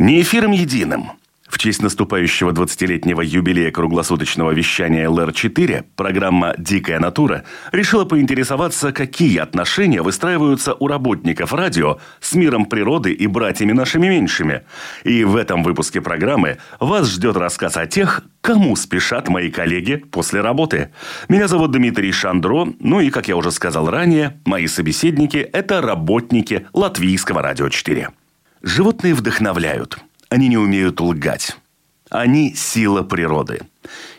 Не эфиром единым – в честь наступающего 20-летнего юбилея круглосуточного вещания ЛР-4 программа «Дикая натура» решила поинтересоваться, какие отношения выстраиваются у работников радио с миром природы и братьями нашими меньшими. И в этом выпуске программы вас ждет рассказ о тех, кому спешат мои коллеги после работы. Меня зовут Дмитрий Шандро, ну и, как я уже сказал ранее, мои собеседники – это работники Латвийского радио 4. Животные вдохновляют – они не умеют лгать. Они – сила природы.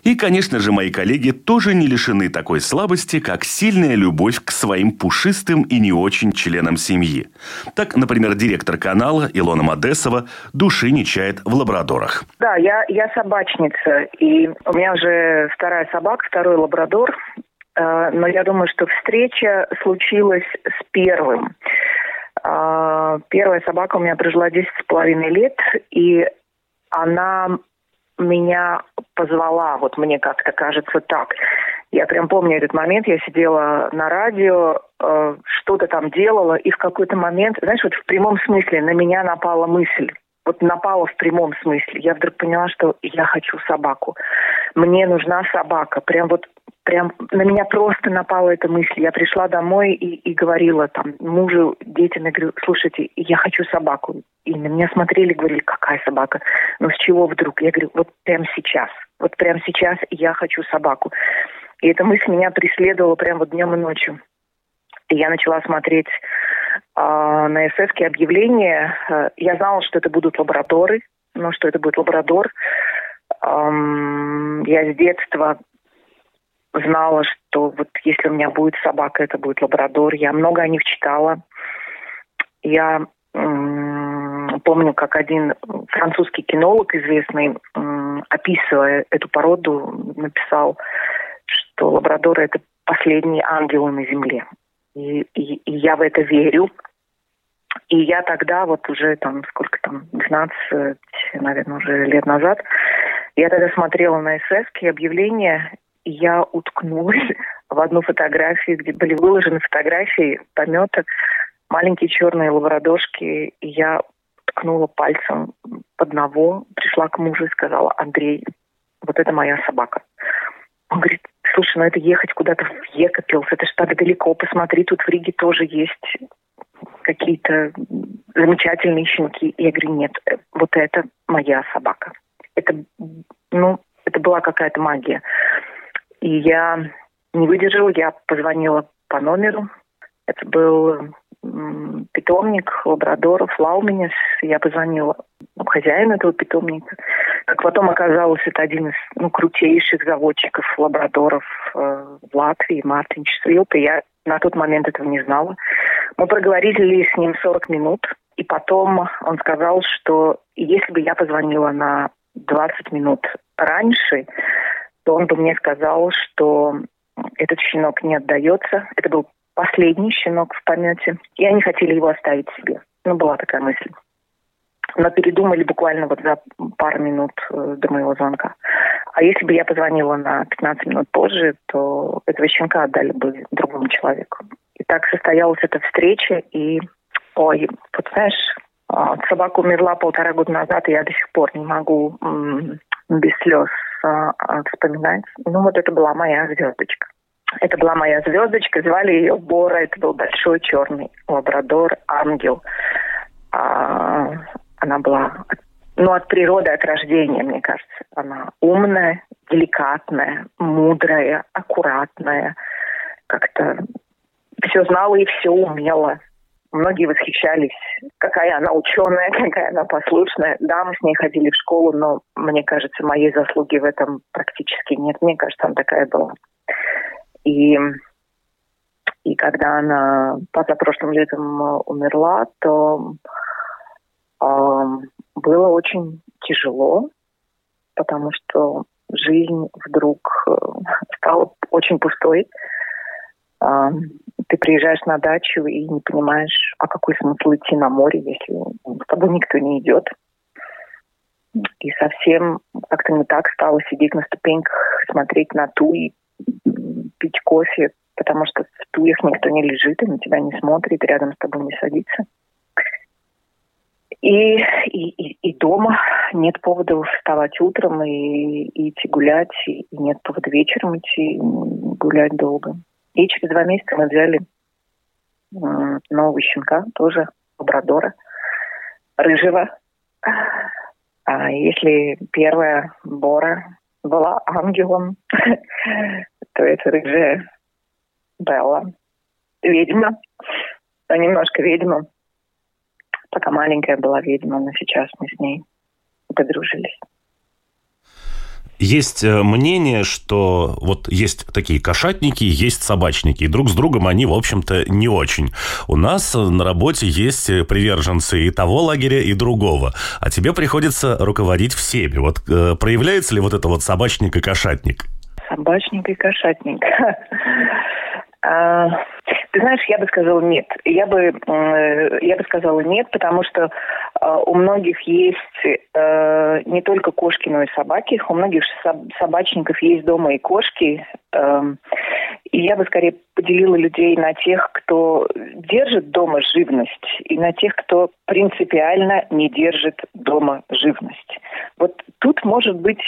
И, конечно же, мои коллеги тоже не лишены такой слабости, как сильная любовь к своим пушистым и не очень членам семьи. Так, например, директор канала Илона Модесова души не чает в лабрадорах. Да, я, я собачница, и у меня уже вторая собака, второй лабрадор. Э, но я думаю, что встреча случилась с первым. А, первая собака у меня прожила 10 с половиной лет, и она меня позвала, вот мне как-то кажется так. Я прям помню этот момент, я сидела на радио, э, что-то там делала, и в какой-то момент, знаешь, вот в прямом смысле на меня напала мысль. Вот напала в прямом смысле. Я вдруг поняла, что я хочу собаку. Мне нужна собака. Прям вот прям на меня просто напала эта мысль. Я пришла домой и, и говорила там мужу, детям, я говорю, слушайте, я хочу собаку. И на меня смотрели, говорили, какая собака? Ну с чего вдруг? Я говорю, вот прямо сейчас. Вот прямо сейчас я хочу собаку. И эта мысль меня преследовала прямо вот днем и ночью. И я начала смотреть э, на СС объявления. Я знала, что это будут лабораторы, но что это будет лабрадор. Эм, я с детства знала, что вот если у меня будет собака, это будет лабрадор. Я много о них читала. Я помню, как один французский кинолог известный, описывая эту породу, написал, что лабрадоры – это последние ангелы на земле. И, и, и я в это верю. И я тогда, вот уже там, сколько там, 12, наверное, уже лет назад, я тогда смотрела на СС объявления, я уткнулась в одну фотографию, где были выложены фотографии помета, маленькие черные лабрадошки, и я ткнула пальцем одного, пришла к мужу и сказала, Андрей, вот это моя собака. Он говорит, слушай, ну это ехать куда-то в Екапилс, это ж так далеко, посмотри, тут в Риге тоже есть какие-то замечательные щенки. Я говорю, нет, вот это моя собака. Это, ну, это была какая-то магия. И я не выдержала, я позвонила по номеру. Это был питомник лабрадоров Лауменес. Я позвонила хозяину этого питомника. Как потом оказалось, это один из ну, крутейших заводчиков лабрадоров э, в Латвии, Мартин Чесвилт. И я на тот момент этого не знала. Мы проговорили с ним 40 минут. И потом он сказал, что если бы я позвонила на 20 минут раньше, то он бы мне сказал, что этот щенок не отдается. Это был последний щенок в помете. И они хотели его оставить себе. Ну, была такая мысль. Но передумали буквально вот за пару минут э, до моего звонка. А если бы я позвонила на 15 минут позже, то этого щенка отдали бы другому человеку. И так состоялась эта встреча, и, ой, вот знаешь, а, собака умерла полтора года назад, и я до сих пор не могу без слез а, а, вспоминать. Ну, вот это была моя звездочка. Это была моя звездочка, звали ее Бора, это был большой черный лабрадор, ангел. А, она была, ну, от природы, от рождения, мне кажется. Она умная, деликатная, мудрая, аккуратная, как-то все знала и все умела. Многие восхищались, какая она ученая, какая она послушная. Да, мы с ней ходили в школу, но мне кажется, моей заслуги в этом практически нет. Мне кажется, она такая была. И, и когда она позапрошлым летом умерла, то э, было очень тяжело, потому что жизнь вдруг э, стала очень пустой. Ты приезжаешь на дачу и не понимаешь, а какой смысл идти на море, если с тобой никто не идет. И совсем как-то не так стало сидеть на ступеньках, смотреть на ту и пить кофе, потому что в туях никто не лежит и на тебя не смотрит, рядом с тобой не садится. И, и, и, дома нет повода вставать утром и, и идти гулять, и нет повода вечером идти гулять долго. И через два месяца мы взяли нового щенка, тоже лабрадора, рыжего. А если первая Бора была ангелом, то это рыжая Белла, ведьма, ну, немножко ведьма. Пока маленькая была ведьма, но сейчас мы с ней подружились. Есть э, мнение, что вот есть такие кошатники, есть собачники, и друг с другом они, в общем-то, не очень. У нас на работе есть приверженцы и того лагеря, и другого, а тебе приходится руководить всеми. Вот э, проявляется ли вот это вот собачник и кошатник? Собачник и кошатник. Ты знаешь, я бы сказала нет. Я бы, я бы сказала нет, потому что а, у многих есть э, не только кошки, но и собаки. У многих собачников есть дома и кошки. Эм, и я бы скорее поделила людей на тех, кто держит дома живность, и на тех, кто принципиально не держит дома живность. Вот тут может быть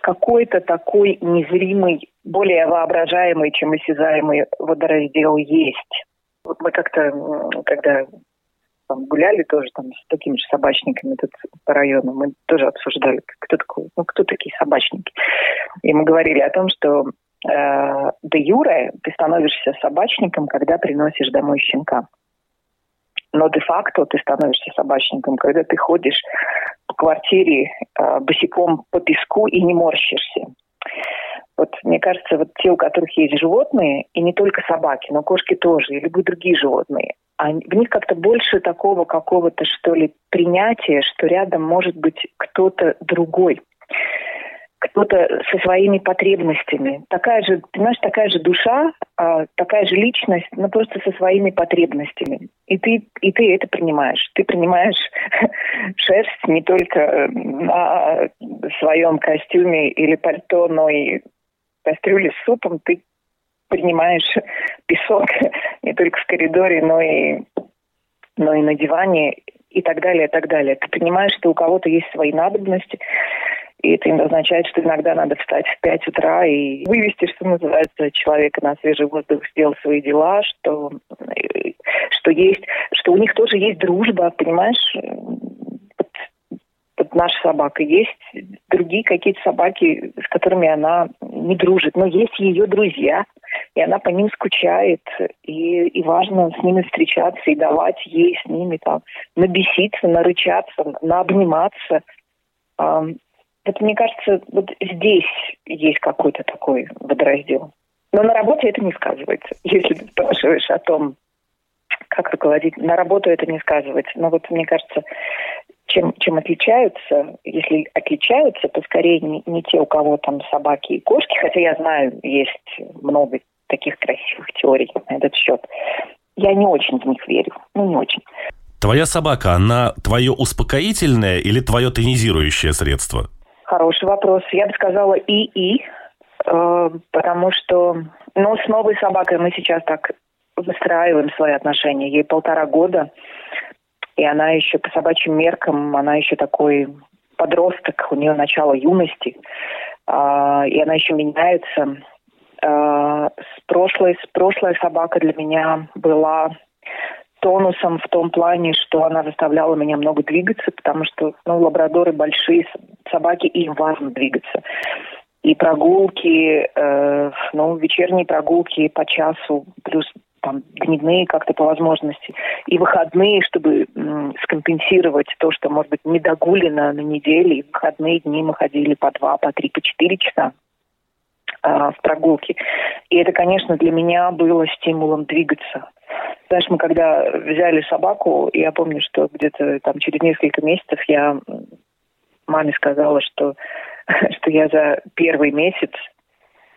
какой-то такой незримый, более воображаемый, чем осязаемый водораздел есть. Вот мы как-то, когда там, гуляли тоже там с такими же собачниками тут по району, мы тоже обсуждали, кто такой, ну кто такие собачники. И мы говорили о том, что э, де юре ты становишься собачником, когда приносишь домой щенка. Но де-факто ты становишься собачником, когда ты ходишь квартире э, босиком по песку и не морщишься. Вот мне кажется, вот те, у которых есть животные, и не только собаки, но кошки тоже, и любые другие животные, они, в них как-то больше такого какого-то, что ли, принятия, что рядом может быть кто-то другой кто-то со своими потребностями. Такая же, понимаешь, такая же душа, а, такая же личность, но просто со своими потребностями. И ты, и ты это принимаешь. Ты принимаешь шерсть не только э, на своем костюме или пальто, но и кастрюле с супом. Ты принимаешь песок не только в коридоре, но и, но и на диване и так далее, и так далее. Ты понимаешь, что у кого-то есть свои надобности, и это означает, что иногда надо встать в 5 утра и вывести, что называется, человека на свежий воздух, сделать свои дела, что, что есть, что у них тоже есть дружба, понимаешь? Вот, вот наша собака есть, другие какие-то собаки, с которыми она не дружит, но есть ее друзья, и она по ним скучает, и, и важно с ними встречаться и давать ей с ними там набеситься, нарычаться, наобниматься. Вот мне кажется, вот здесь есть какой-то такой водораздел. Но на работе это не сказывается. Если ты спрашиваешь о том, как руководить, на работу это не сказывается. Но вот мне кажется, чем, чем отличаются, если отличаются, то скорее не, не те, у кого там собаки и кошки, хотя я знаю, есть много таких красивых теорий на этот счет. Я не очень в них верю, ну не очень. Твоя собака, она твое успокоительное или твое тонизирующее средство? Хороший вопрос. Я бы сказала и-и, э, потому что, ну, с новой собакой мы сейчас так выстраиваем свои отношения. Ей полтора года, и она еще по собачьим меркам, она еще такой подросток, у нее начало юности, э, и она еще меняется. Э, с прошлой, с прошлой собака для меня была тонусом в том плане, что она заставляла меня много двигаться, потому что ну, лабрадоры большие собаки, и им важно двигаться. И прогулки, э, ну, вечерние прогулки по часу, плюс там дневные как-то по возможности, и выходные, чтобы м, скомпенсировать то, что, может быть, не догулено на неделе, и выходные дни мы ходили по два, по три, по четыре часа в прогулке. И это, конечно, для меня было стимулом двигаться. Знаешь, мы когда взяли собаку, я помню, что где-то там через несколько месяцев я маме сказала, что, что я за первый месяц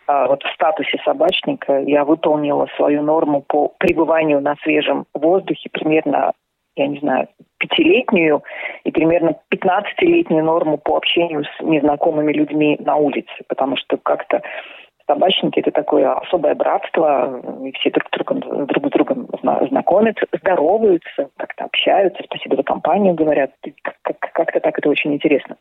а, вот в статусе собачника я выполнила свою норму по пребыванию на свежем воздухе примерно, я не знаю, пятилетнюю и примерно пятнадцатилетнюю норму по общению с незнакомыми людьми на улице, потому что как-то собачники это такое особое братство, и все друг другом, друг с другом знакомятся, здороваются, как-то общаются, спасибо за компанию говорят, как-то так это очень интересно.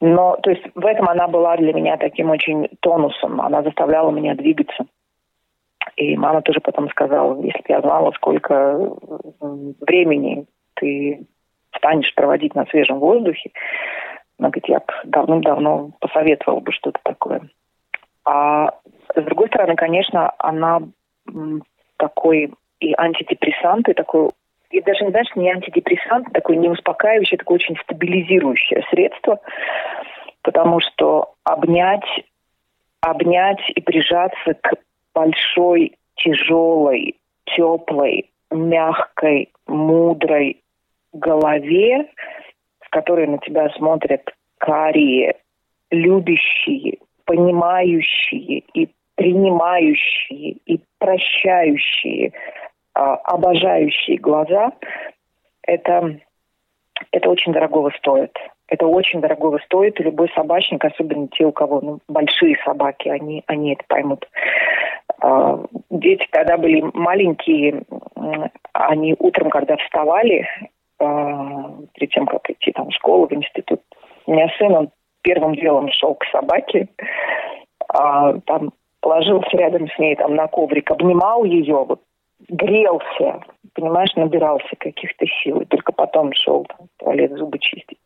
Но, то есть в этом она была для меня таким очень тонусом, она заставляла меня двигаться. И мама тоже потом сказала, если бы я знала, сколько времени ты станешь проводить на свежем воздухе, она говорит, я давным-давно посоветовала бы что-то такое. А с другой стороны, конечно, она такой и антидепрессант, и такой и даже, не знаешь, не антидепрессант, такой не успокаивающий, такое очень стабилизирующее средство, потому что обнять, обнять и прижаться к большой, тяжелой, теплой, мягкой, мудрой голове, в которой на тебя смотрят карие, любящие, понимающие и принимающие и прощающие, а, обожающие глаза, это, это очень дорогого стоит. Это очень дорогого стоит, любой собачник, особенно те, у кого ну, большие собаки, они, они это поймут. А, дети, когда были маленькие, они утром, когда вставали, перед тем, как идти там, в школу, в институт, у меня сын, он первым делом шел к собаке, а, там ложился рядом с ней там на коврик, обнимал ее, вот грелся, понимаешь, набирался каких-то сил, и только потом шел там, в туалет зубы чистить.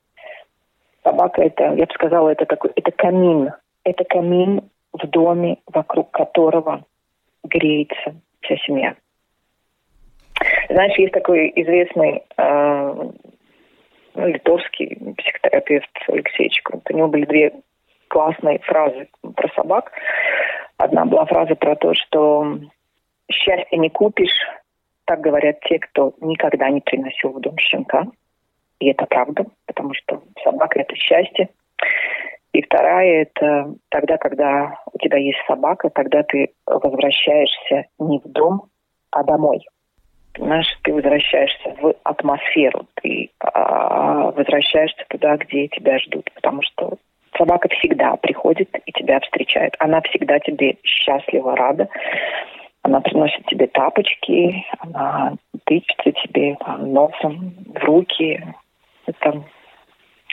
Собака это, я бы сказала, это такой, это камин, это камин в доме, вокруг которого греется вся семья. Знаешь, есть такой известный э, литовский психотерапевт Алексей Чикрут. У него были две классные фразы про собак. Одна была фраза про то, что счастье не купишь, так говорят те, кто никогда не приносил в дом щенка. И это правда, потому что собака – это счастье. И вторая – это тогда, когда у тебя есть собака, тогда ты возвращаешься не в дом, а домой понимаешь, ты возвращаешься в атмосферу, ты а, возвращаешься туда, где тебя ждут, потому что собака всегда приходит и тебя встречает. Она всегда тебе счастливо рада. Она приносит тебе тапочки, она тычется тебе носом в руки. Это...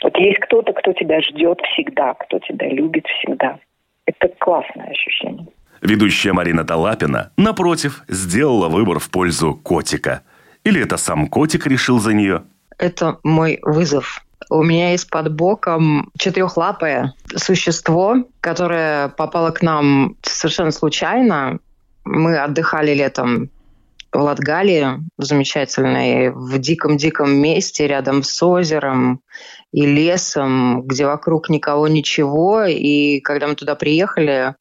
Вот есть кто-то, кто тебя ждет всегда, кто тебя любит всегда. Это классное ощущение. Ведущая Марина Талапина, напротив, сделала выбор в пользу котика. Или это сам котик решил за нее? Это мой вызов. У меня есть под боком четырехлапое существо, которое попало к нам совершенно случайно. Мы отдыхали летом в Латгалии, замечательной, в диком-диком месте рядом с озером и лесом, где вокруг никого ничего. И когда мы туда приехали,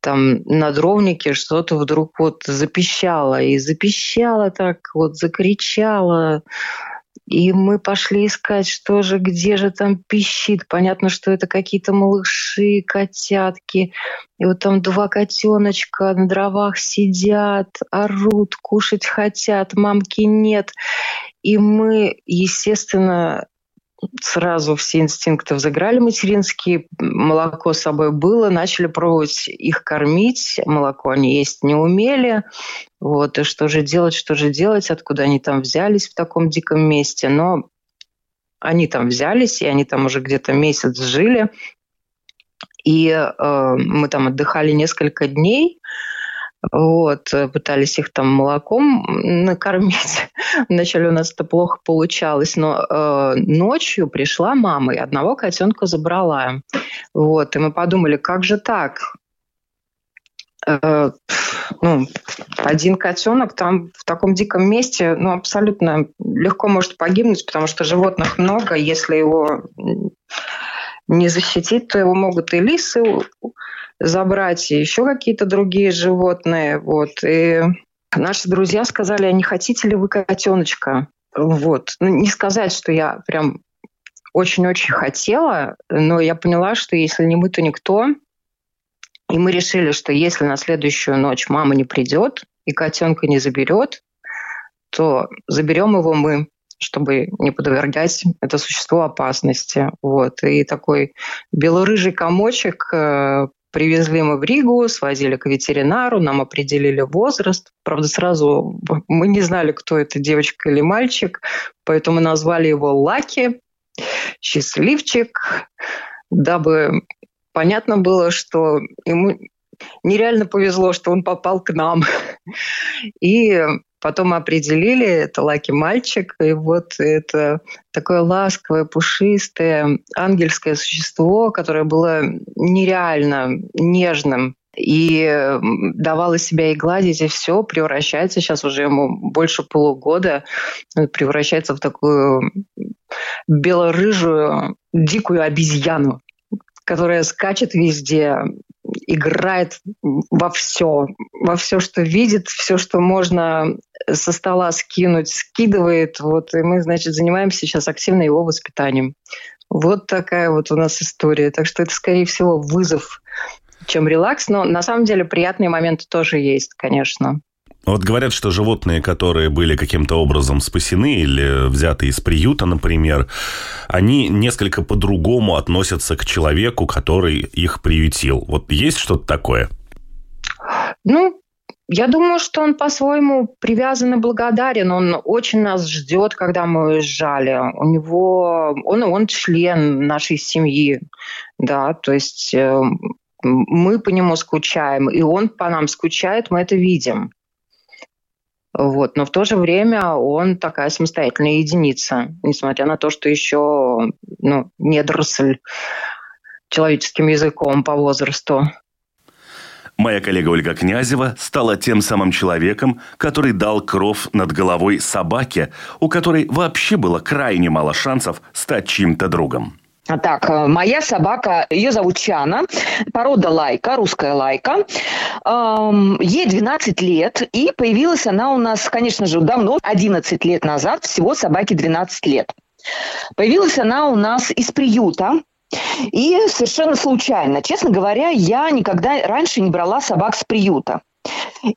там на дровнике что-то вдруг вот запищало, и запищало так, вот закричало. И мы пошли искать, что же, где же там пищит. Понятно, что это какие-то малыши, котятки. И вот там два котеночка на дровах сидят, орут, кушать хотят, мамки нет. И мы, естественно, сразу все инстинкты взыграли материнские, молоко с собой было, начали пробовать их кормить, молоко они есть не умели, вот, и что же делать, что же делать, откуда они там взялись в таком диком месте, но они там взялись, и они там уже где-то месяц жили, и э, мы там отдыхали несколько дней, вот, э, пытались их там молоком накормить. Вначале у нас это плохо получалось, но э, ночью пришла мама и одного котенка забрала. Вот, и мы подумали, как же так? Э, ну, один котенок там в таком диком месте, ну, абсолютно легко может погибнуть, потому что животных много, если его не защитить, то его могут и лисы забрать, и еще какие-то другие животные. Вот. И наши друзья сказали, а не хотите ли вы котеночка? Вот. Ну, не сказать, что я прям очень-очень хотела, но я поняла, что если не мы, то никто. И мы решили, что если на следующую ночь мама не придет и котенка не заберет, то заберем его мы, чтобы не подвергать это существо опасности. Вот. И такой белорыжий комочек э, Привезли мы в Ригу, свозили к ветеринару, нам определили возраст. Правда, сразу мы не знали, кто это, девочка или мальчик, поэтому назвали его Лаки, счастливчик, дабы понятно было, что ему нереально повезло, что он попал к нам. И Потом определили, это Лаки мальчик, и вот это такое ласковое, пушистое, ангельское существо, которое было нереально нежным и давала себя и гладить, и все превращается, сейчас уже ему больше полугода, превращается в такую белорыжую дикую обезьяну, которая скачет везде, играет во все, во все, что видит, все, что можно со стола скинуть, скидывает. Вот, и мы, значит, занимаемся сейчас активно его воспитанием. Вот такая вот у нас история. Так что это, скорее всего, вызов, чем релакс. Но на самом деле приятные моменты тоже есть, конечно. Вот говорят, что животные, которые были каким-то образом спасены или взяты из приюта, например, они несколько по-другому относятся к человеку, который их приютил. Вот есть что-то такое? Ну, я думаю, что он по-своему привязан и благодарен. Он очень нас ждет, когда мы уезжали. У него он, он член нашей семьи, да, то есть э, мы по нему скучаем, и он по нам скучает, мы это видим. Вот. Но в то же время он такая самостоятельная единица, несмотря на то, что еще ну, недоросль человеческим языком по возрасту. Моя коллега Ольга Князева стала тем самым человеком, который дал кров над головой собаке, у которой вообще было крайне мало шансов стать чьим-то другом. Так, э, моя собака, ее зовут Чана, порода лайка, русская лайка. Ей 12 лет, и появилась она у нас, конечно же, давно, 11 лет назад, всего собаке 12 лет. Появилась она у нас из приюта, и совершенно случайно. Честно говоря, я никогда раньше не брала собак с приюта.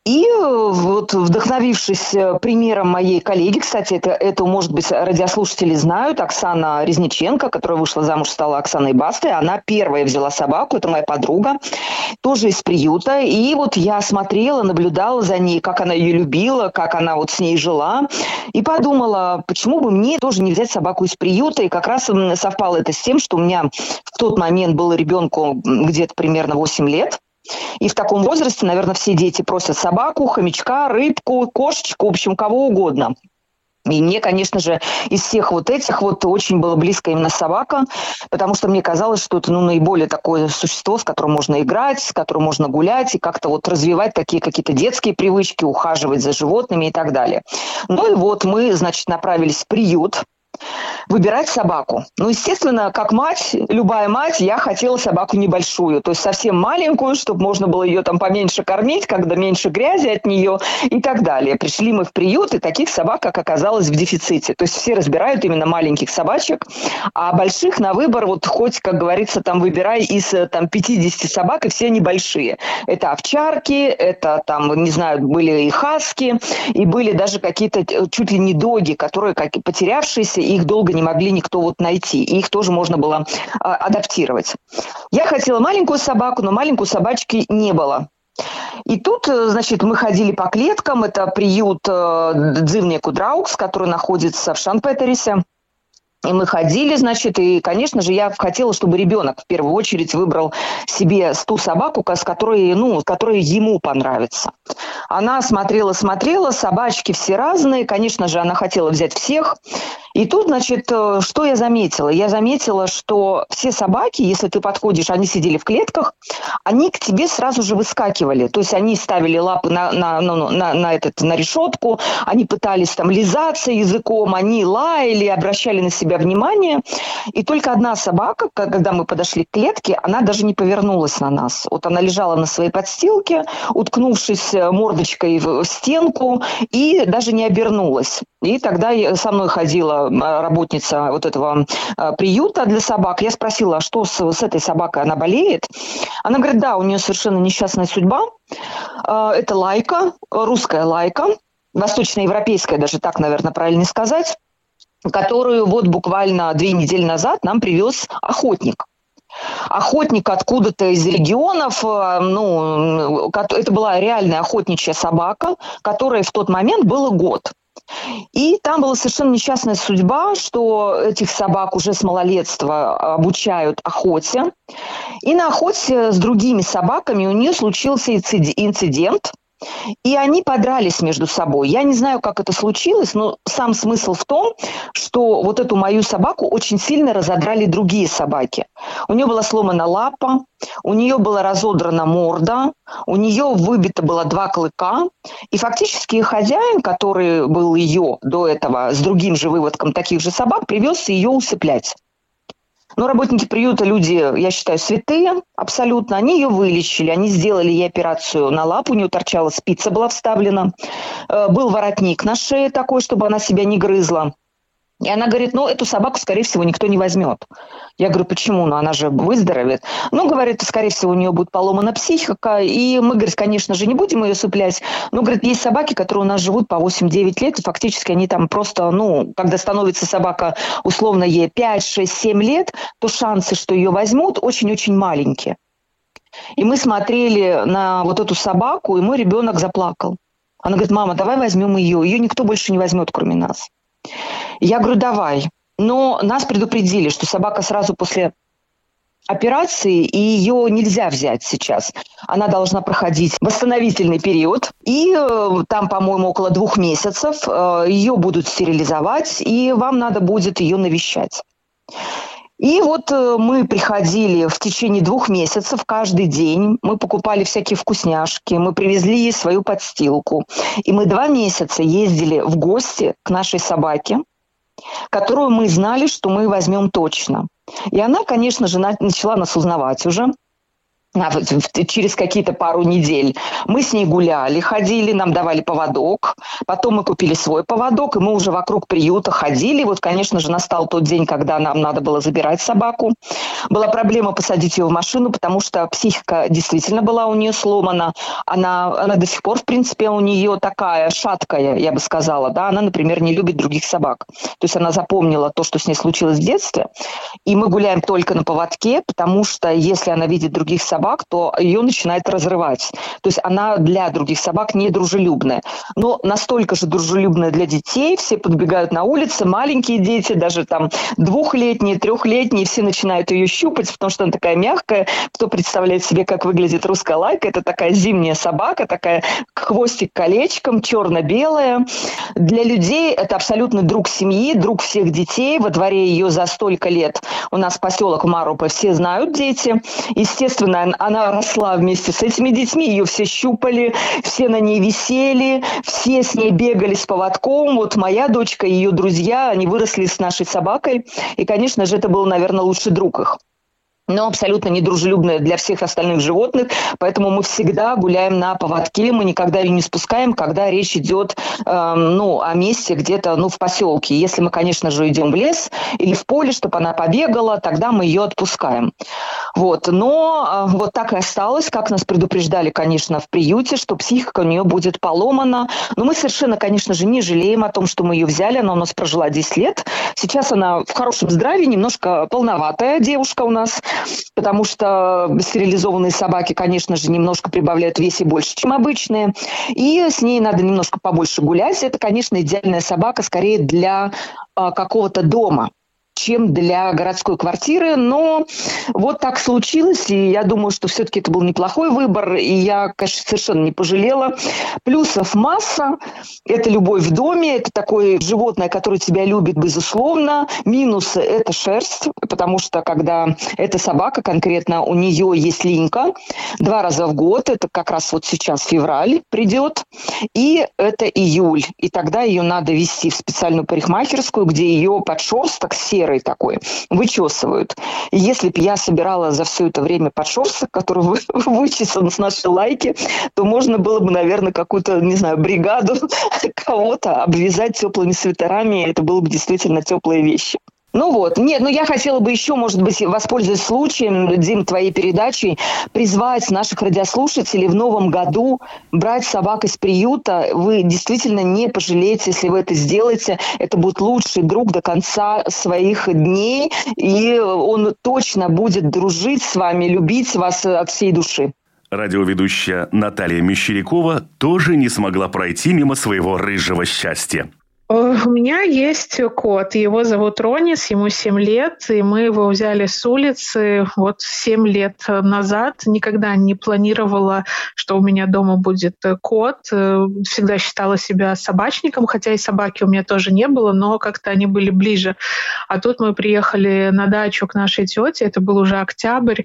И э, вот вдохновившись э, примером моей коллеги, кстати, это, это, может быть, радиослушатели знают, Оксана Резниченко, которая вышла замуж, стала Оксаной Бастой, она первая взяла собаку, это моя подруга, тоже из приюта. И вот я смотрела, наблюдала за ней, как она ее любила, как она вот с ней жила, и подумала, почему бы мне тоже не взять собаку из приюта, и как раз совпало это с тем, что у меня в тот момент было ребенку где-то примерно 8 лет, и в таком возрасте, наверное, все дети просят собаку, хомячка, рыбку, кошечку, в общем, кого угодно. И мне, конечно же, из всех вот этих вот очень было близко именно собака, потому что мне казалось, что это ну, наиболее такое существо, с которым можно играть, с которым можно гулять и как-то вот развивать такие какие-то детские привычки, ухаживать за животными и так далее. Ну и вот мы, значит, направились в приют, выбирать собаку. Ну, естественно, как мать, любая мать, я хотела собаку небольшую, то есть совсем маленькую, чтобы можно было ее там поменьше кормить, когда меньше грязи от нее и так далее. Пришли мы в приют, и таких собак, как оказалось, в дефиците. То есть все разбирают именно маленьких собачек, а больших на выбор, вот хоть, как говорится, там выбирай из там 50 собак, и все они большие. Это овчарки, это там, не знаю, были и хаски, и были даже какие-то э, чуть ли не доги, которые как потерявшиеся, их долго не могли никто вот найти. И их тоже можно было а, адаптировать. Я хотела маленькую собаку, но маленькой собачки не было. И тут, э, значит, мы ходили по клеткам. Это приют э, Dzīvnieku draugs, который находится в Шампетерисе. И мы ходили, значит, и, конечно же, я хотела, чтобы ребенок в первую очередь выбрал себе ту собаку, с которой, ну, которая ему понравится. Она смотрела-смотрела, собачки все разные, конечно же, она хотела взять всех. И тут, значит, э, что я заметила? Я заметила, что все собаки, если ты подходишь, они сидели в клетках, они к тебе сразу же выскакивали. То есть они ставили лапы на, на, на, на, на, этот, на решетку, они пытались там лизаться языком, они лаяли, обращали на себя внимание. И только одна собака, когда мы подошли к клетке, она даже не повернулась на нас. Вот она лежала на своей подстилке, уткнувшись э, мордочкой в стенку, и даже не обернулась. И тогда со мной ходила работница вот этого приюта для собак. Я спросила, а что с, с этой собакой, она болеет? Она говорит, да, у нее совершенно несчастная судьба. Это лайка, русская лайка, восточноевропейская, даже так, наверное, правильно сказать, которую вот буквально две недели назад нам привез охотник охотник откуда-то из регионов, ну, это была реальная охотничья собака, которой в тот момент было год. И там была совершенно несчастная судьба, что этих собак уже с малолетства обучают охоте. И на охоте с другими собаками у нее случился инцидент, и они подрались между собой. Я не знаю, как это случилось, но сам смысл в том, что вот эту мою собаку очень сильно разодрали другие собаки. У нее была сломана лапа, у нее была разодрана морда, у нее выбито было два клыка. И фактически хозяин, который был ее до этого с другим же выводком таких же собак, привез ее усыплять. Но работники приюта люди, я считаю, святые абсолютно. Они ее вылечили, они сделали ей операцию на лапу, у нее торчала спица была вставлена. Э, был воротник на шее такой, чтобы она себя не грызла. И она говорит, ну, эту собаку, скорее всего, никто не возьмет. Я говорю, почему? Ну, она же выздоровеет. Ну, говорит, скорее всего, у нее будет поломана психика. И мы, говорит, конечно же, не будем ее суплять. Но, говорит, есть собаки, которые у нас живут по 8-9 лет, и фактически они там просто, ну, когда становится собака, условно, ей 5, 6, 7 лет, то шансы, что ее возьмут, очень-очень маленькие. И мы смотрели на вот эту собаку, и мой ребенок заплакал. Она говорит, мама, давай возьмем ее. Ее никто больше не возьмет, кроме нас. Я говорю, давай. Но нас предупредили, что собака сразу после операции, и ее нельзя взять сейчас. Она должна проходить восстановительный период, и э, там, по-моему, около двух месяцев э, ее будут стерилизовать, и вам надо будет ее навещать. И вот э, мы приходили в течение двух месяцев каждый день. Мы покупали всякие вкусняшки, мы привезли ей свою подстилку. И мы два месяца ездили в гости к нашей собаке, которую мы знали, что мы возьмем точно. И она, конечно же, начала нас узнавать уже через какие-то пару недель. Мы с ней гуляли, ходили, нам давали поводок. Потом мы купили свой поводок, и мы уже вокруг приюта ходили. Вот, конечно же, настал тот день, когда нам надо было забирать собаку. Была проблема посадить ее в машину, потому что психика действительно была у нее сломана. Она, она до сих пор, в принципе, у нее такая шаткая, я бы сказала. Да? Она, например, не любит других собак. То есть она запомнила то, что с ней случилось в детстве. И мы гуляем только на поводке, потому что если она видит других собак, собак, то ее начинает разрывать. То есть она для других собак не дружелюбная. Но настолько же дружелюбная для детей. Все подбегают на улице, маленькие дети, даже там двухлетние, трехлетние, все начинают ее щупать, потому что она такая мягкая. Кто представляет себе, как выглядит русская лайка? Это такая зимняя собака, такая хвостик колечком, черно-белая. Для людей это абсолютно друг семьи, друг всех детей. Во дворе ее за столько лет у нас поселок Марупа все знают дети. Естественно, она росла вместе с этими детьми, ее все щупали, все на ней висели, все с ней бегали с поводком. Вот моя дочка и ее друзья, они выросли с нашей собакой. И, конечно же, это был, наверное, лучший друг их но абсолютно недружелюбная для всех остальных животных, поэтому мы всегда гуляем на поводке, мы никогда ее не спускаем, когда речь идет э, ну, о месте где-то ну, в поселке. Если мы, конечно же, идем в лес или в поле, чтобы она побегала, тогда мы ее отпускаем. Вот. Но э, вот так и осталось, как нас предупреждали, конечно, в приюте, что психика у нее будет поломана. Но мы совершенно, конечно же, не жалеем о том, что мы ее взяли, она у нас прожила 10 лет. Сейчас она в хорошем здравии, немножко полноватая девушка у нас, потому что стерилизованные собаки, конечно же, немножко прибавляют в весе больше, чем обычные. И с ней надо немножко побольше гулять. Это, конечно, идеальная собака скорее для а, какого-то дома чем для городской квартиры, но вот так случилось, и я думаю, что все-таки это был неплохой выбор, и я, конечно, совершенно не пожалела. Плюсов масса, это любовь в доме, это такое животное, которое тебя любит, безусловно. Минусы – это шерсть, потому что когда эта собака конкретно, у нее есть линька два раза в год, это как раз вот сейчас февраль придет, и это июль, и тогда ее надо вести в специальную парикмахерскую, где ее подшерсток серый, серый такой, вычесывают. И если бы я собирала за все это время подшерсток, который вы, вычесан с нашей лайки, то можно было бы, наверное, какую-то, не знаю, бригаду кого-то обвязать теплыми свитерами, и это было бы действительно теплые вещи. Ну вот, нет, ну я хотела бы еще, может быть, воспользуясь случаем, Дим, твоей передачей, призвать наших радиослушателей в новом году брать собак из приюта. Вы действительно не пожалеете, если вы это сделаете. Это будет лучший друг до конца своих дней, и он точно будет дружить с вами, любить вас от всей души. Радиоведущая Наталья Мещерякова тоже не смогла пройти мимо своего рыжего счастья. У меня есть кот, его зовут Ронис, ему 7 лет, и мы его взяли с улицы вот 7 лет назад. Никогда не планировала, что у меня дома будет кот. Всегда считала себя собачником, хотя и собаки у меня тоже не было, но как-то они были ближе. А тут мы приехали на дачу к нашей тете, это был уже октябрь,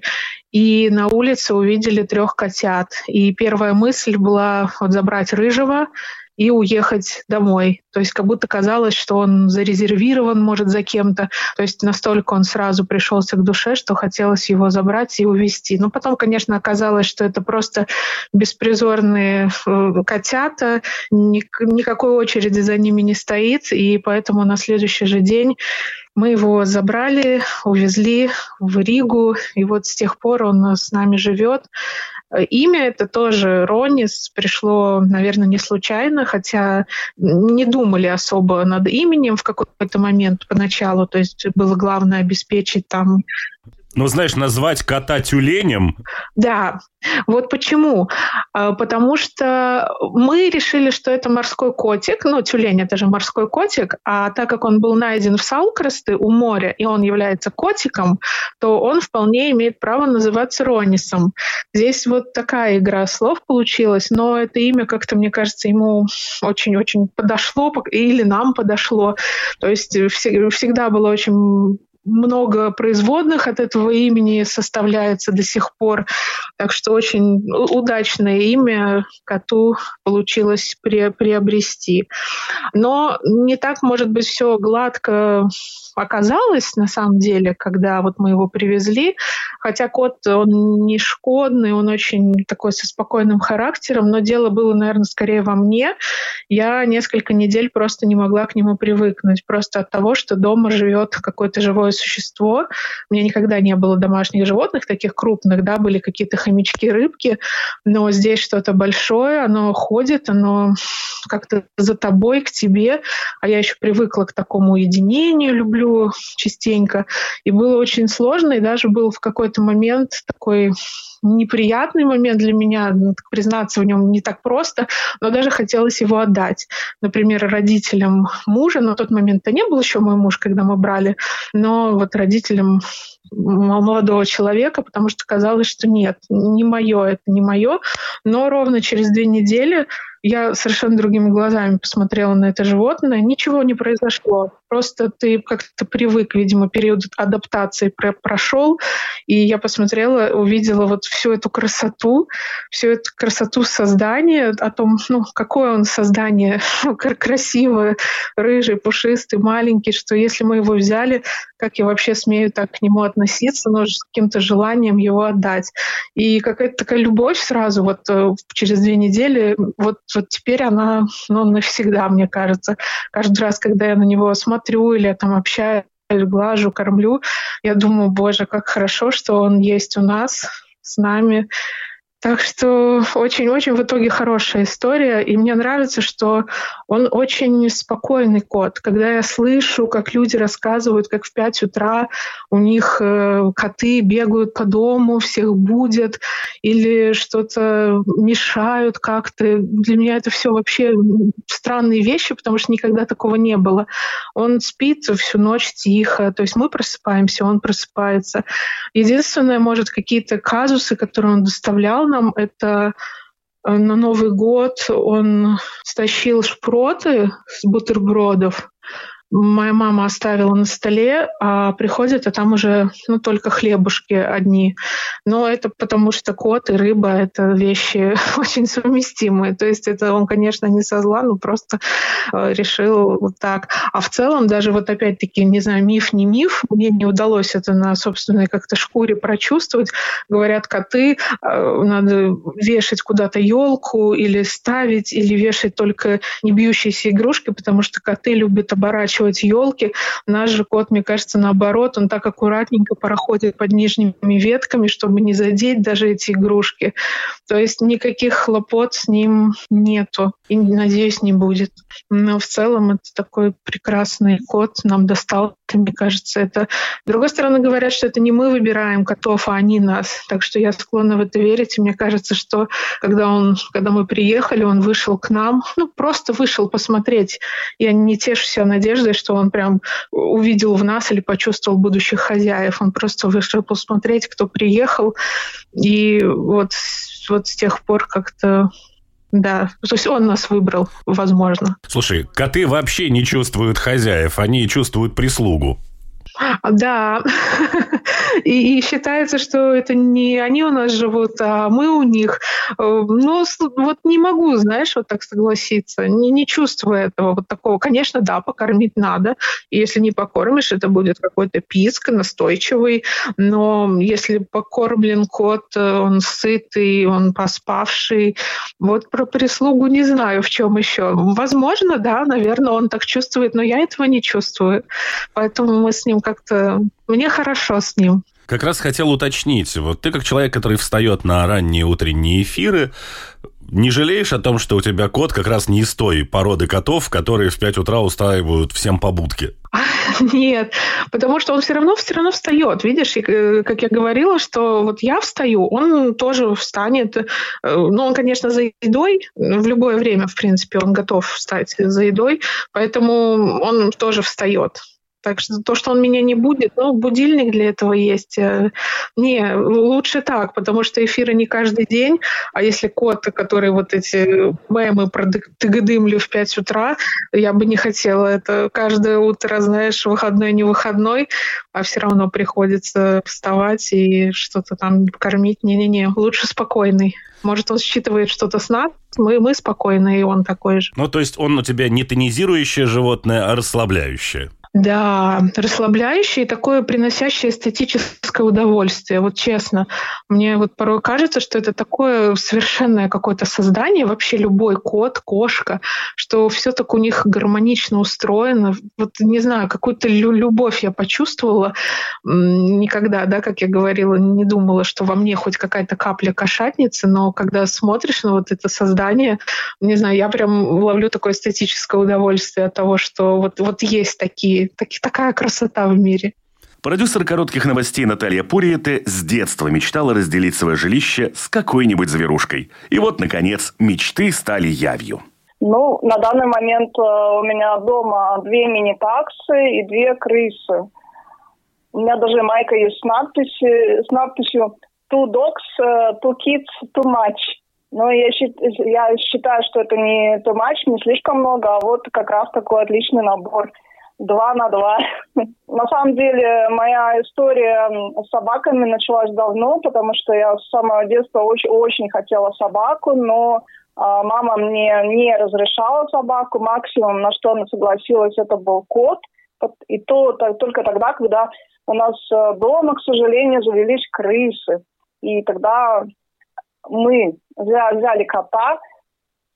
и на улице увидели трех котят. И первая мысль была вот забрать рыжего, и уехать домой. То есть как будто казалось, что он зарезервирован, может, за кем-то. То есть настолько он сразу пришелся к душе, что хотелось его забрать и увезти. Но потом, конечно, оказалось, что это просто беспризорные э, котята, никакой очереди за ними не стоит, и поэтому на следующий же день мы его забрали, увезли в Ригу, и вот с тех пор он с нами живет. Имя это тоже Ронис пришло, наверное, не случайно, хотя не думали особо над именем в какой-то момент поначалу. То есть было главное обеспечить там ну, знаешь, назвать кота тюленем? Да. Вот почему? А, потому что мы решили, что это морской котик. Ну, тюлень — это же морской котик. А так как он был найден в Салкрасты у моря, и он является котиком, то он вполне имеет право называться Ронисом. Здесь вот такая игра слов получилась, но это имя как-то, мне кажется, ему очень-очень подошло, или нам подошло. То есть всегда было очень много производных от этого имени составляется до сих пор. Так что очень удачное имя коту получилось приобрести. Но не так, может быть, все гладко оказалось на самом деле, когда вот мы его привезли. Хотя кот, он не шкодный, он очень такой со спокойным характером, но дело было, наверное, скорее во мне. Я несколько недель просто не могла к нему привыкнуть, просто от того, что дома живет какое-то живое существо. У меня никогда не было домашних животных, таких крупных, да, были какие-то хомячки, рыбки, но здесь что-то большое, оно ходит, оно как-то за тобой, к тебе, а я еще привыкла к такому уединению, люблю частенько, и было очень сложно, и даже был в какой-то момент такой неприятный момент для меня, ну, признаться в нем не так просто, но даже хотелось его отдать. Например, родителям мужа, но в тот момент-то не был еще мой муж, когда мы брали, но вот родителям молодого человека, потому что казалось, что нет, не мое, это не мое. Но ровно через две недели я совершенно другими глазами посмотрела на это животное. Ничего не произошло. Просто ты как-то привык, видимо, период адаптации прошел. И я посмотрела, увидела вот всю эту красоту, всю эту красоту создания, о том, ну, какое он создание красивое, рыжий, пушистый, маленький, что если мы его взяли, как я вообще смею так к нему относиться, но с каким-то желанием его отдать. И какая-то такая любовь сразу вот э, через две недели вот вот теперь она, ну, навсегда, мне кажется. Каждый раз, когда я на него смотрю или там общаюсь, глажу, кормлю, я думаю, боже, как хорошо, что он есть у нас, с нами. Так что очень-очень в итоге хорошая история. И мне нравится, что он очень спокойный кот. Когда я слышу, как люди рассказывают, как в 5 утра у них э, коты бегают по дому, всех будят или что-то мешают как-то. Для меня это все вообще странные вещи, потому что никогда такого не было. Он спит всю ночь тихо. То есть мы просыпаемся, он просыпается. Единственное, может, какие-то казусы, которые он доставлял нам, это э, на Новый год он стащил шпроты с бутербродов, моя мама оставила на столе, а приходит, а там уже ну, только хлебушки одни. Но это потому что кот и рыба — это вещи очень совместимые. То есть это он, конечно, не со зла, но просто э, решил вот так. А в целом даже вот опять-таки, не знаю, миф не миф, мне не удалось это на собственной как-то шкуре прочувствовать. Говорят, коты э, надо вешать куда-то елку или ставить, или вешать только не бьющиеся игрушки, потому что коты любят оборачивать елки. Наш же кот, мне кажется, наоборот, он так аккуратненько проходит под нижними ветками, чтобы не задеть даже эти игрушки. То есть никаких хлопот с ним нету. И, надеюсь, не будет. Но в целом это такой прекрасный кот нам достал. Мне кажется, это... С другой стороны, говорят, что это не мы выбираем котов, а они нас. Так что я склонна в это верить. И мне кажется, что когда, он, когда мы приехали, он вышел к нам, ну, просто вышел посмотреть. Я не тешу себя надеждой, что он прям увидел в нас или почувствовал будущих хозяев. Он просто вышел посмотреть, кто приехал. И вот, вот с тех пор как-то да, то есть он нас выбрал, возможно. Слушай, коты вообще не чувствуют хозяев, они чувствуют прислугу. Да, и, и считается, что это не они у нас живут, а мы у них. Э, ну, вот не могу, знаешь, вот так согласиться, не, не чувствую этого вот такого. Конечно, да, покормить надо, и если не покормишь, это будет какой-то писк настойчивый, но если покормлен кот, э, он сытый, он поспавший, вот про прислугу не знаю, в чем еще. Возможно, да, наверное, он так чувствует, но я этого не чувствую. Поэтому мы с ним как-то... Мне хорошо с ним. Как раз хотел уточнить. Вот ты как человек, который встает на ранние утренние эфиры, не жалеешь о том, что у тебя кот как раз не из той породы котов, которые в 5 утра устраивают всем побудки? Нет, потому что он все равно все равно встает. Видишь, э, как я говорила, что вот я встаю, он тоже встанет. Э, ну, он, конечно, за едой. В любое время, в принципе, он готов встать за едой. Поэтому он тоже встает. Так что то, что он меня не будет, ну, будильник для этого есть. Э, не, лучше так, потому что эфиры не каждый день, а если кот, который вот эти мемы про тыгодымлю в 5 утра, я бы не хотела это каждое утро, знаешь, выходной, не выходной, а все равно приходится вставать и что-то там кормить. Не-не-не, лучше спокойный. Может, он считывает что-то с нас, мы, мы спокойные, и он такой же. Ну, то есть он у тебя не тонизирующее животное, а расслабляющее. Да, расслабляющее и такое приносящее эстетическое удовольствие. Вот честно, мне вот порой кажется, что это такое совершенное какое-то создание, вообще любой кот, кошка, что все так у них гармонично устроено. Вот не знаю, какую-то любовь я почувствовала. Никогда, да, как я говорила, не думала, что во мне хоть какая-то капля кошатницы, но когда смотришь на вот это создание, не знаю, я прям ловлю такое эстетическое удовольствие от того, что вот, вот есть такие так, такая красота в мире. Продюсер коротких новостей Наталья Пуриете с детства мечтала разделить свое жилище с какой-нибудь зверушкой. И вот, наконец, мечты стали явью. Ну, на данный момент э, у меня дома две мини-таксы и две крысы. У меня даже майка есть с надписью, с надписью «Two dogs, э, two kids, too much». Но я, я считаю, что это не too much, не слишком много, а вот как раз такой отличный набор – два на два. На самом деле моя история с собаками началась давно, потому что я с самого детства очень, очень хотела собаку, но а, мама мне не разрешала собаку. Максимум, на что она согласилась, это был кот. И то только тогда, когда у нас э, дома, к сожалению, завелись крысы. И тогда мы взяли кота,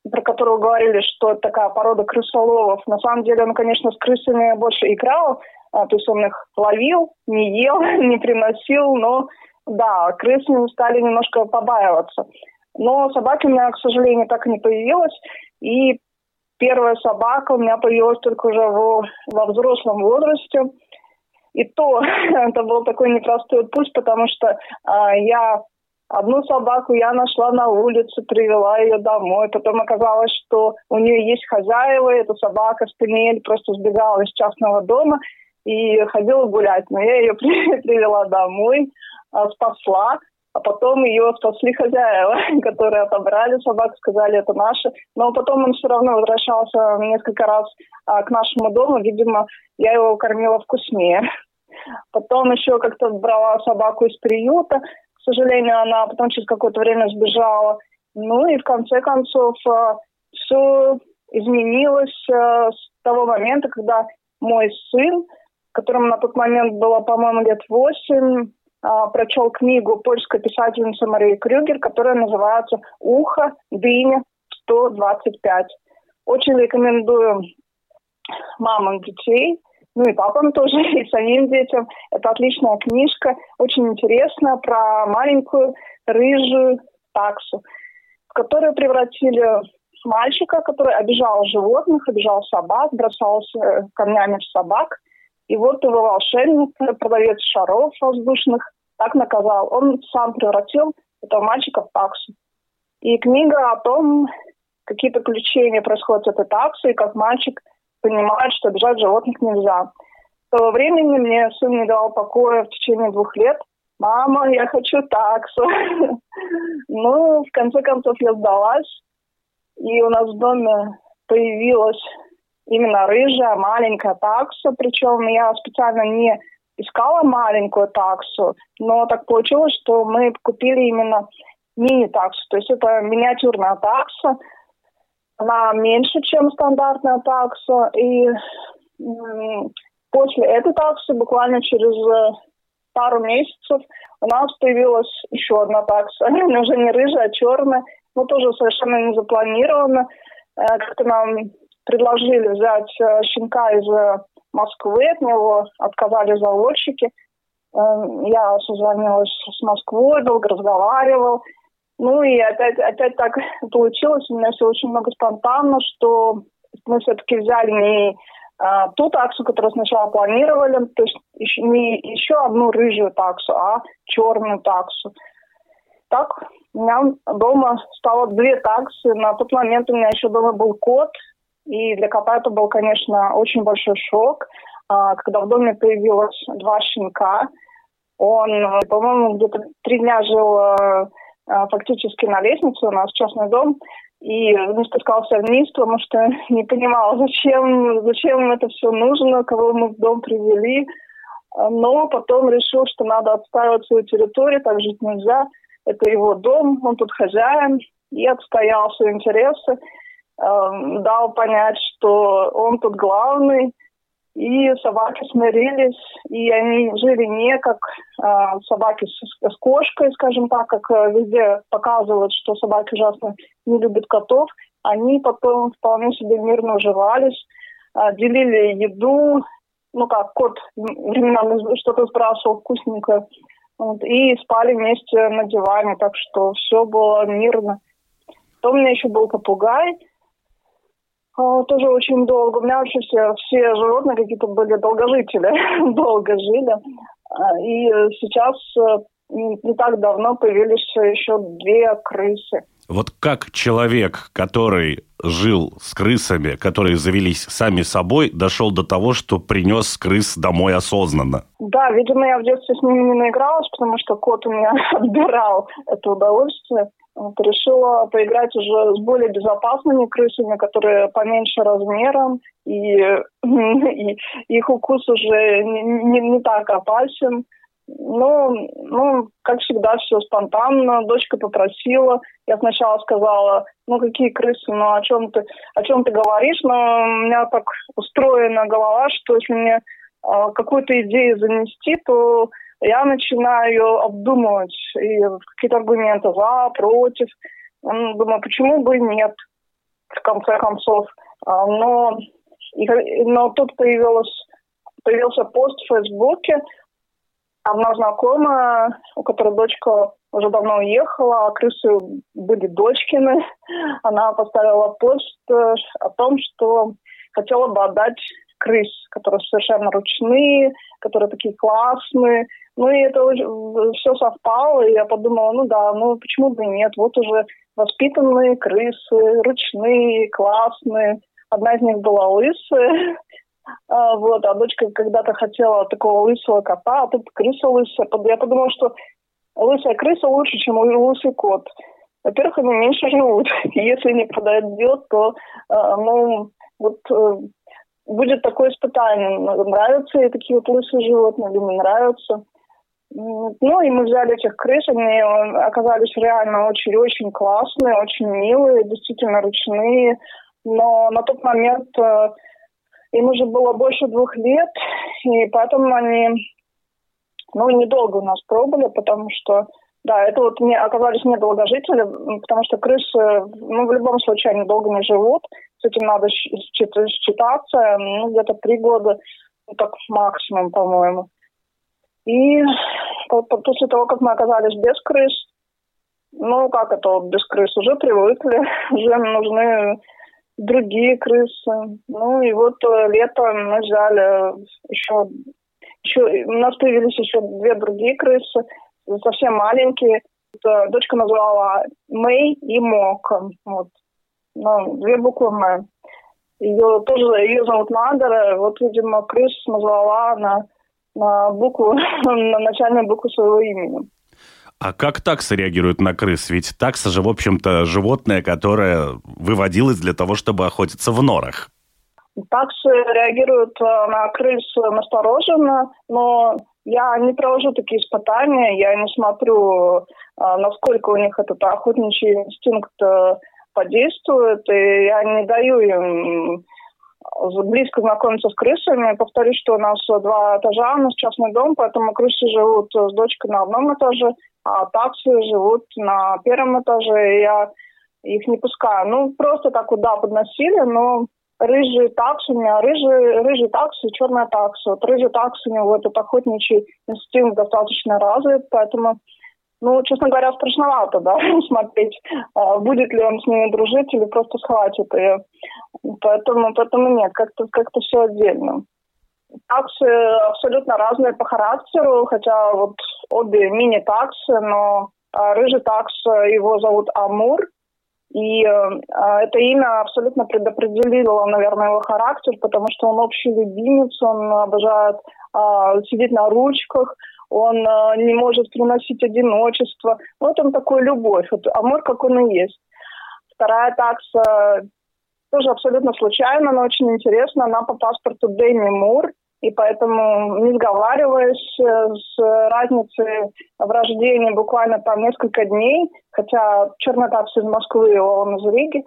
про которого говорили, что это такая порода крысоловов. На самом деле он, конечно, с крысами больше играл, а, то есть он их ловил, не ел, не приносил, но да, крысами стали немножко побаиваться. Но собаки у меня, к сожалению, так и не появилась. И первая собака у меня появилась только уже во, во взрослом возрасте. И то это был такой непростой путь, потому что а, я Одну собаку я нашла на улице, привела ее домой. Потом оказалось, что у нее есть хозяева, эта собака Спинель просто сбегала из частного дома и ходила гулять. Но я ее привела домой, а, спасла. а потом ее спасли хозяева, которые отобрали собаку, сказали, это наша. Но потом он все равно возвращался несколько раз а, к нашему дому. Видимо, я его кормила вкуснее. Потом еще как-то брала собаку из приюта. К сожалению, она потом через какое-то время сбежала. Ну и в конце концов а, все изменилось а, с того момента, когда мой сын, которому на тот момент было, по-моему, лет восемь, а, прочел книгу польской писательницы Марии Крюгер, которая называется «Ухо, дыня, 125». Очень рекомендую мамам детей, ну и папам тоже, и самим детям. Это отличная книжка, очень интересная, про маленькую рыжую таксу, в которую превратили мальчика, который обижал животных, обижал собак, бросался камнями в собак – и вот его волшебник, продавец шаров воздушных, так наказал. Он сам превратил этого мальчика в таксу. И книга о том, какие приключения происходят с этой таксой, и как мальчик понимает, что обижать животных нельзя. С того времени мне сын не давал покоя в течение двух лет. «Мама, я хочу таксу». Ну, в конце концов, я сдалась. И у нас в доме появилась именно рыжая, маленькая такса, причем я специально не искала маленькую таксу, но так получилось, что мы купили именно мини-таксу, то есть это миниатюрная такса, она меньше, чем стандартная такса, и после этой таксы буквально через э, пару месяцев у нас появилась еще одна такса, она уже не рыжая, а черная, но тоже совершенно не запланировано, э, как-то нам предложили взять э, щенка из Москвы, от него отказали заводчики. Я созвонилась с Москвой, долго разговаривал. Ну и опять, опять так получилось, у меня все очень много спонтанно, что мы все-таки взяли не а, ту таксу, которую сначала планировали, то есть еще, не еще одну рыжую таксу, а черную таксу. Так у меня дома стало две таксы. На тот момент у меня еще дома был кот, и для кота это был, конечно, очень большой шок, а, когда в доме появилось два щенка. Он, по-моему, где-то три дня жил а, фактически на лестнице у нас, частный дом, и не спускался вниз, потому что не понимал, зачем, зачем это все нужно, кого мы в дом привели. Но потом решил, что надо отстаивать свою территорию, так жить нельзя. Это его дом, он тут хозяин, и отстоял свои интересы. Эм, дал понять, что он тут главный, и собаки смирились, и они жили не как э, собаки с, с кошкой, скажем так, как э, везде показывают, что собаки ужасно не любят котов. Они потом вполне себе мирно уживались, э, делили еду, ну как, кот временами что-то спрашивал вкусненькое, вот, и спали вместе на диване, так что все было мирно. Потом у меня еще был попугай – тоже очень долго. У меня вообще все, все животные какие-то были долгожители, долго жили. А, и сейчас э, не так давно появились еще две крысы. Вот как человек, который жил с крысами, которые завелись сами собой, дошел до того, что принес крыс домой осознанно? Да, видимо, я в детстве с ними не наигралась, потому что кот у меня отбирал это удовольствие. Вот, решила поиграть уже с более безопасными крысами, которые поменьше размером, и, и их укус уже не, не, не так опасен. Ну, ну, как всегда, все спонтанно. Дочка попросила. Я сначала сказала, ну, какие крысы, ну, о чем ты, о чем ты говоришь? Но у меня так устроена голова, что если мне э, какую-то идею занести, то я начинаю обдумывать и какие-то аргументы за, против. Думаю, почему бы нет, в конце концов. А, но, но тут появилось, появился пост в Фейсбуке. Одна знакомая, у которой дочка уже давно уехала, а крысы были дочкины. Она поставила пост э, о том, что хотела бы отдать крыс, которые совершенно ручные, которые такие классные, ну и это все совпало, и я подумала, ну да, ну почему бы нет, вот уже воспитанные крысы, ручные, классные. Одна из них была лысая, а, вот, а дочка когда-то хотела такого лысого кота, а тут крыса лысая. Я подумала, что лысая крыса лучше, чем лысый кот. Во-первых, они меньше живут. Если не подойдет, то, э, ну, вот э, будет такое испытание. Нравятся и такие вот лысые животные или не нравятся. Ну, и мы взяли этих крыс, они оказались реально очень-очень классные, очень милые, действительно ручные. Но на тот момент э, им уже было больше двух лет, и поэтому они, ну, недолго у нас пробовали, потому что, да, это вот не, оказались недолгожители, потому что крысы, ну, в любом случае, они долго не живут, с этим надо считаться, ну, где-то три года, ну, так максимум, по-моему. И после того, как мы оказались без крыс, ну, как это без крыс, уже привыкли, уже нужны другие крысы. Ну, и вот э, летом мы взяли еще, еще, у нас появились еще две другие крысы, совсем маленькие. Это дочка назвала Мэй и Мока. Вот. Ну, две буквы М. Ее тоже ее зовут Надера. Вот, видимо, крыс назвала на на букву, на начальную букву своего имени. А как такса реагирует на крыс? Ведь такса же, в общем-то, животное, которое выводилось для того, чтобы охотиться в норах. Таксы реагируют э, на крыс настороженно, но я не провожу такие испытания, я не смотрю, э, насколько у них этот охотничий инстинкт э, подействует, и я не даю им близко знакомиться с крысами. Повторюсь, что у нас два этажа, у нас частный дом, поэтому крысы живут с дочкой на одном этаже, а таксы живут на первом этаже, и я их не пускаю. Ну, просто так вот, да, подносили, но рыжий такс у меня, рыжий, рыжий такс и черная такса. Вот рыжий такс у него этот охотничий инстинкт достаточно развит, поэтому ну, честно говоря, страшновато, да, смотреть, а, будет ли он с ними дружить или просто схватит ее. Поэтому, поэтому нет, как-то как все отдельно. Таксы абсолютно разные по характеру, хотя вот обе мини-таксы, но а, рыжий такс, его зовут Амур, и это имя абсолютно предопределило, наверное, его характер, потому что он общий любимец, он обожает сидеть на ручках, он э, не может приносить одиночество. Вот он такой любовь. Вот амор, как он и есть. Вторая такса тоже абсолютно случайно, но очень интересно. Она по паспорту Дэми Мур, и поэтому, не сговариваясь э, с разницей в рождении буквально там несколько дней, хотя черная такса из Москвы, он из Риги,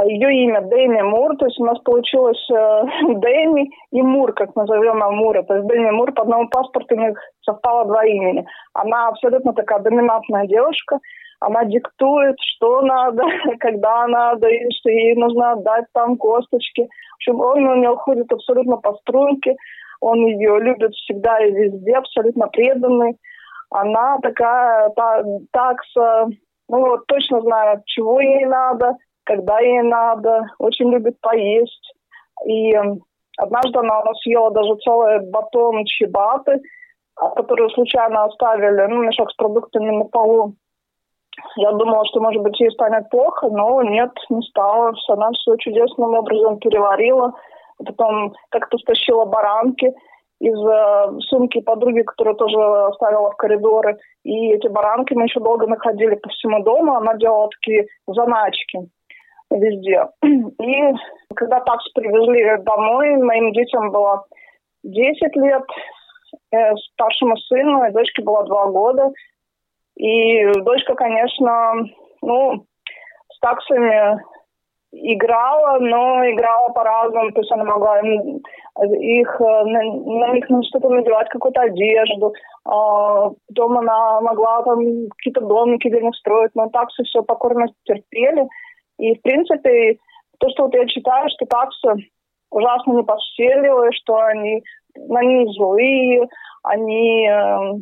ее имя Дэми Мур, то есть у нас получилось э, Дэми и Мур, как назовем Амура. То есть Дэми Мур по одному паспорту у них совпало два имени. Она абсолютно такая доминантная девушка. Она диктует, что надо, когда надо, и что ей нужно отдать там косточки. В общем, он у нее ходит абсолютно по струнке. Он ее любит всегда и везде, абсолютно преданный. Она такая та, такса, ну вот точно знает, чего ей надо, когда ей надо, очень любит поесть. И однажды она у нас съела даже целый батон чебаты, а, который случайно оставили, ну, мешок с продуктами на полу. Я думала, что, может быть, ей станет плохо, но нет, не стало. Она все чудесным образом переварила. Потом как-то стащила баранки из э, сумки подруги, которую тоже оставила в коридоры. И эти баранки мы еще долго находили по всему дому. Она делала такие заначки везде. И когда такс привезли домой, моим детям было 10 лет, э, старшему сыну, и дочке было 2 года. И дочка, конечно, ну, с таксами играла, но играла по-разному, то есть она могла им, их, на, на них на что-то надевать, какую-то одежду, а, потом она могла там какие-то домики для них строить, но таксы все покорно терпели. И, в принципе, то, что вот я читаю, что таксы ужасно непоседливые, что они, они злые, они э,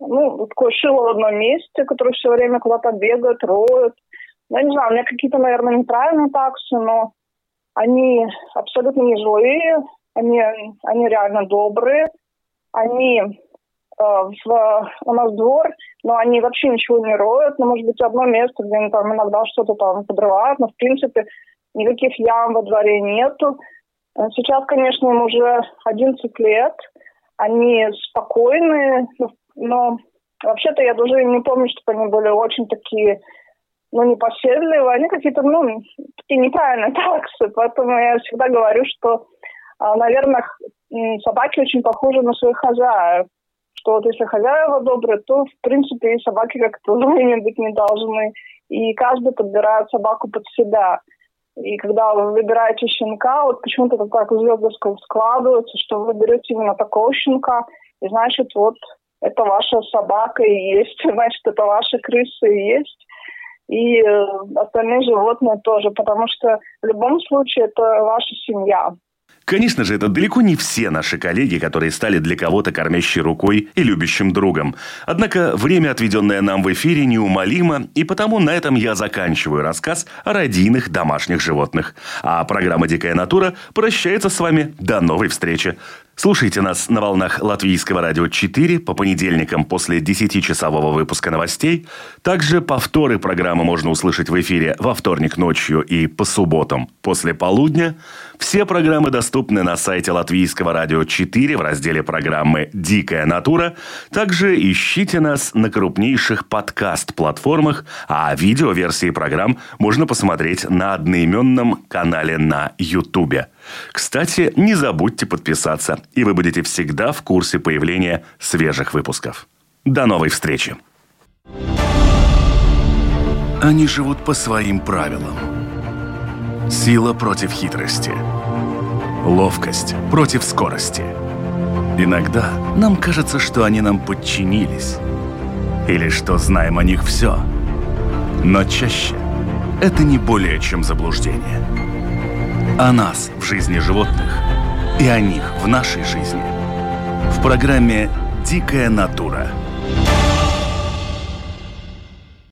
ну, такое шило в одном месте, которое все время куда-то бегает, роет. Ну, я не знаю, у меня какие-то, наверное, неправильные таксы, но они абсолютно не злые, они, они реально добрые, они Э, в, у нас двор, но они вообще ничего не роют, но, может быть, одно место, где они там иногда что-то там подрывают, но, в принципе, никаких ям во дворе нету. Э, сейчас, конечно, им уже 11 лет, они спокойные, но Вообще-то я даже не помню, чтобы они были очень такие, ну, непоседливые. Они какие-то, ну, такие неправильные таксы. Поэтому я всегда говорю, что, а, наверное, собаки очень похожи на своих хозяев. Что вот если хозяева добрые, то, в принципе, и собаки как-то злыми быть не должны. И каждый подбирает собаку под себя. И когда вы выбираете щенка, вот почему-то это так звездочка складывается, что вы берете именно такого щенка, и значит, вот это ваша собака и есть, значит, это ваши крысы и есть. И э, остальные животные тоже, потому что в любом случае это ваша семья. Конечно же, это далеко не все наши коллеги, которые стали для кого-то кормящей рукой и любящим другом. Однако время, отведенное нам в эфире, неумолимо, и потому на этом я заканчиваю рассказ о родийных домашних животных. А программа «Дикая натура» прощается с вами. До новой встречи. Слушайте нас на волнах Латвийского радио 4 по понедельникам после 10-часового выпуска новостей. Также повторы программы можно услышать в эфире во вторник ночью и по субботам после полудня. Все программы доступны на сайте Латвийского радио 4 в разделе программы «Дикая натура». Также ищите нас на крупнейших подкаст-платформах, а видеоверсии программ можно посмотреть на одноименном канале на YouTube. Кстати, не забудьте подписаться, и вы будете всегда в курсе появления свежих выпусков. До новой встречи! Они живут по своим правилам. Сила против хитрости. Ловкость против скорости. Иногда нам кажется, что они нам подчинились. Или что знаем о них все. Но чаще это не более чем заблуждение – о нас в жизни животных и о них в нашей жизни. В программе «Дикая натура»